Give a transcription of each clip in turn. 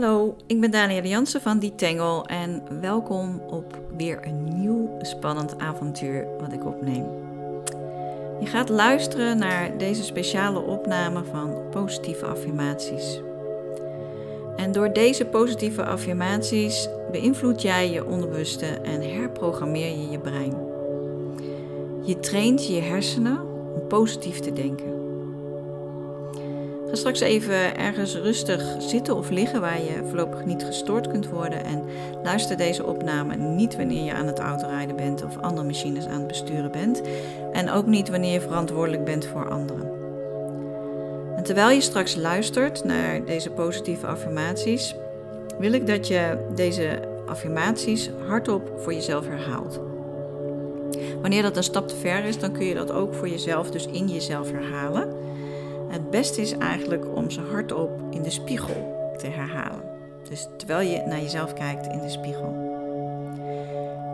Hallo, ik ben Danielle Jansen van Detangle en welkom op weer een nieuw spannend avontuur wat ik opneem. Je gaat luisteren naar deze speciale opname van positieve affirmaties. En door deze positieve affirmaties beïnvloed jij je onderbewuste en herprogrammeer je je brein. Je traint je hersenen om positief te denken. Ga straks even ergens rustig zitten of liggen waar je voorlopig niet gestoord kunt worden. En luister deze opname niet wanneer je aan het autorijden bent of andere machines aan het besturen bent. En ook niet wanneer je verantwoordelijk bent voor anderen. En terwijl je straks luistert naar deze positieve affirmaties, wil ik dat je deze affirmaties hardop voor jezelf herhaalt. Wanneer dat een stap te ver is, dan kun je dat ook voor jezelf, dus in jezelf herhalen. Het beste is eigenlijk om ze hardop in de spiegel te herhalen. Dus terwijl je naar jezelf kijkt in de spiegel.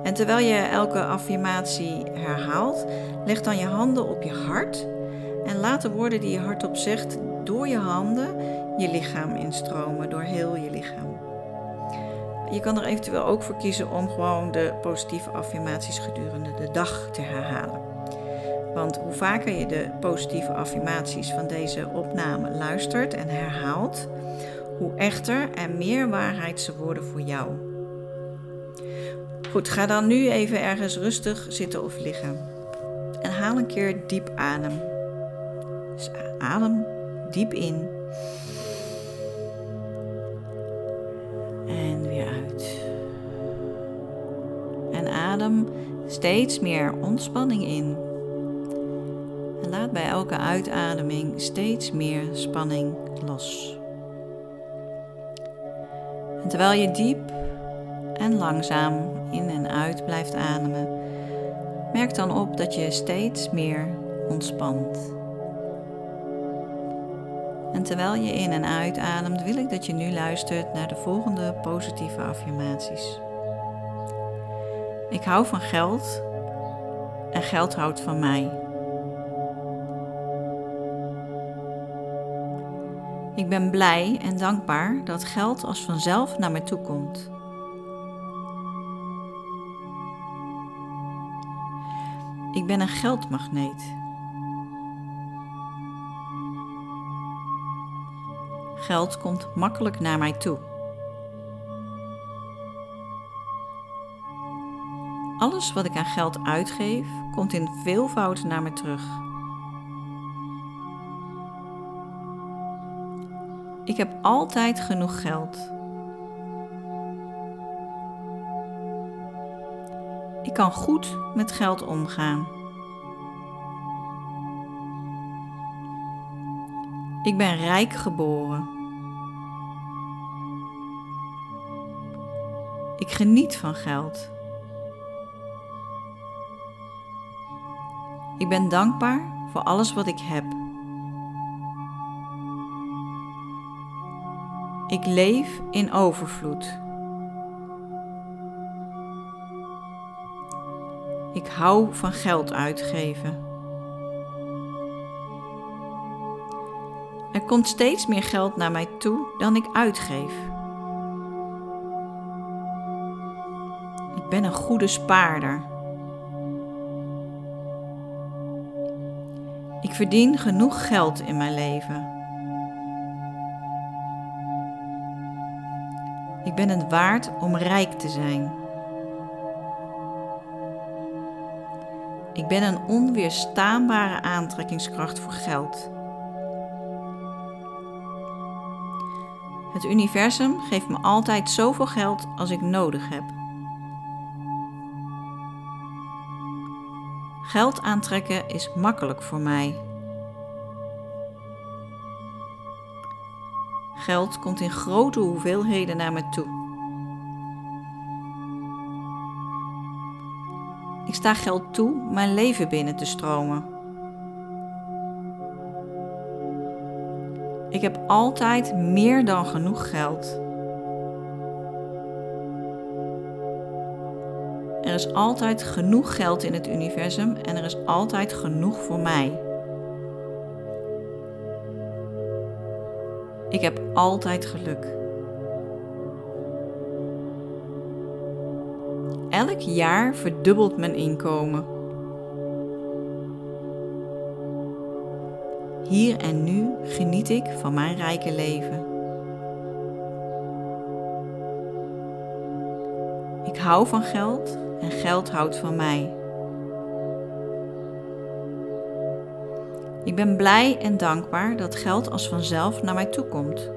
En terwijl je elke affirmatie herhaalt, leg dan je handen op je hart en laat de woorden die je hardop zegt door je handen je lichaam instromen, door heel je lichaam. Je kan er eventueel ook voor kiezen om gewoon de positieve affirmaties gedurende de dag te herhalen. Want hoe vaker je de positieve affirmaties van deze opname luistert en herhaalt, hoe echter en meer waarheid ze worden voor jou. Goed, ga dan nu even ergens rustig zitten of liggen. En haal een keer diep adem. Dus adem diep in. En weer uit. En adem steeds meer ontspanning in. Laat bij elke uitademing steeds meer spanning los. En terwijl je diep en langzaam in en uit blijft ademen, merk dan op dat je steeds meer ontspant. En terwijl je in en uitademt, wil ik dat je nu luistert naar de volgende positieve affirmaties. Ik hou van geld en geld houdt van mij. Ik ben blij en dankbaar dat geld als vanzelf naar me toe komt. Ik ben een geldmagneet. Geld komt makkelijk naar mij toe. Alles wat ik aan geld uitgeef, komt in veelvoud naar me terug. Ik heb altijd genoeg geld. Ik kan goed met geld omgaan. Ik ben rijk geboren. Ik geniet van geld. Ik ben dankbaar voor alles wat ik heb. Ik leef in overvloed. Ik hou van geld uitgeven. Er komt steeds meer geld naar mij toe dan ik uitgeef. Ik ben een goede spaarder. Ik verdien genoeg geld in mijn leven. Ik ben het waard om rijk te zijn. Ik ben een onweerstaanbare aantrekkingskracht voor geld. Het universum geeft me altijd zoveel geld als ik nodig heb. Geld aantrekken is makkelijk voor mij. Geld komt in grote hoeveelheden naar me toe. Ik sta geld toe mijn leven binnen te stromen. Ik heb altijd meer dan genoeg geld. Er is altijd genoeg geld in het universum en er is altijd genoeg voor mij. Ik heb altijd geluk. Elk jaar verdubbelt mijn inkomen. Hier en nu geniet ik van mijn rijke leven. Ik hou van geld en geld houdt van mij. Ik ben blij en dankbaar dat geld als vanzelf naar mij toe komt.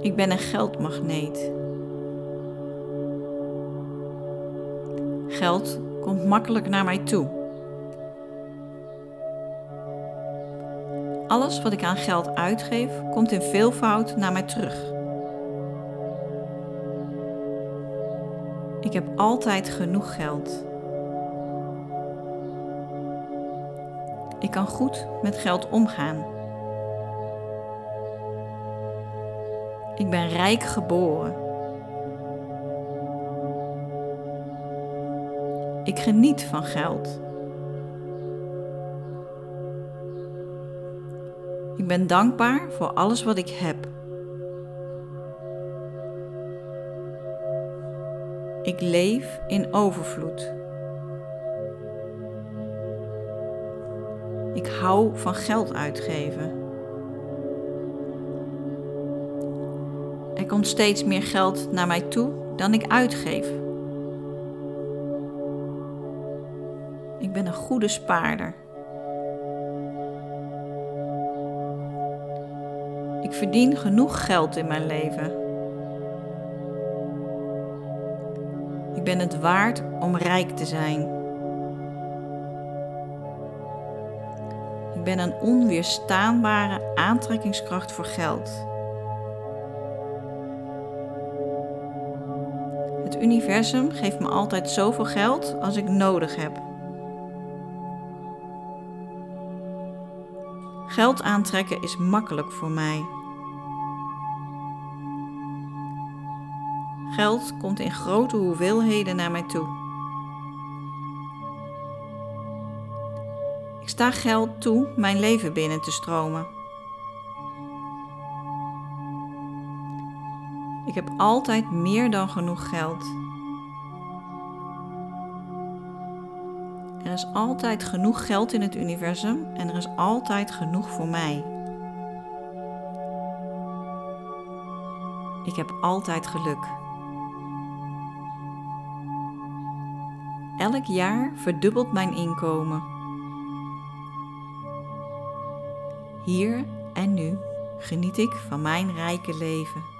Ik ben een geldmagneet. Geld komt makkelijk naar mij toe. Alles wat ik aan geld uitgeef, komt in veelvoud naar mij terug. Ik heb altijd genoeg geld. Ik kan goed met geld omgaan. Ik ben rijk geboren. Ik geniet van geld. Ik ben dankbaar voor alles wat ik heb. Ik leef in overvloed. Hou van geld uitgeven. Er komt steeds meer geld naar mij toe dan ik uitgeef. Ik ben een goede spaarder. Ik verdien genoeg geld in mijn leven. Ik ben het waard om rijk te zijn. Ik ben een onweerstaanbare aantrekkingskracht voor geld. Het universum geeft me altijd zoveel geld als ik nodig heb. Geld aantrekken is makkelijk voor mij. Geld komt in grote hoeveelheden naar mij toe. Ik sta geld toe mijn leven binnen te stromen. Ik heb altijd meer dan genoeg geld. Er is altijd genoeg geld in het universum en er is altijd genoeg voor mij. Ik heb altijd geluk. Elk jaar verdubbelt mijn inkomen. Hier en nu geniet ik van mijn rijke leven.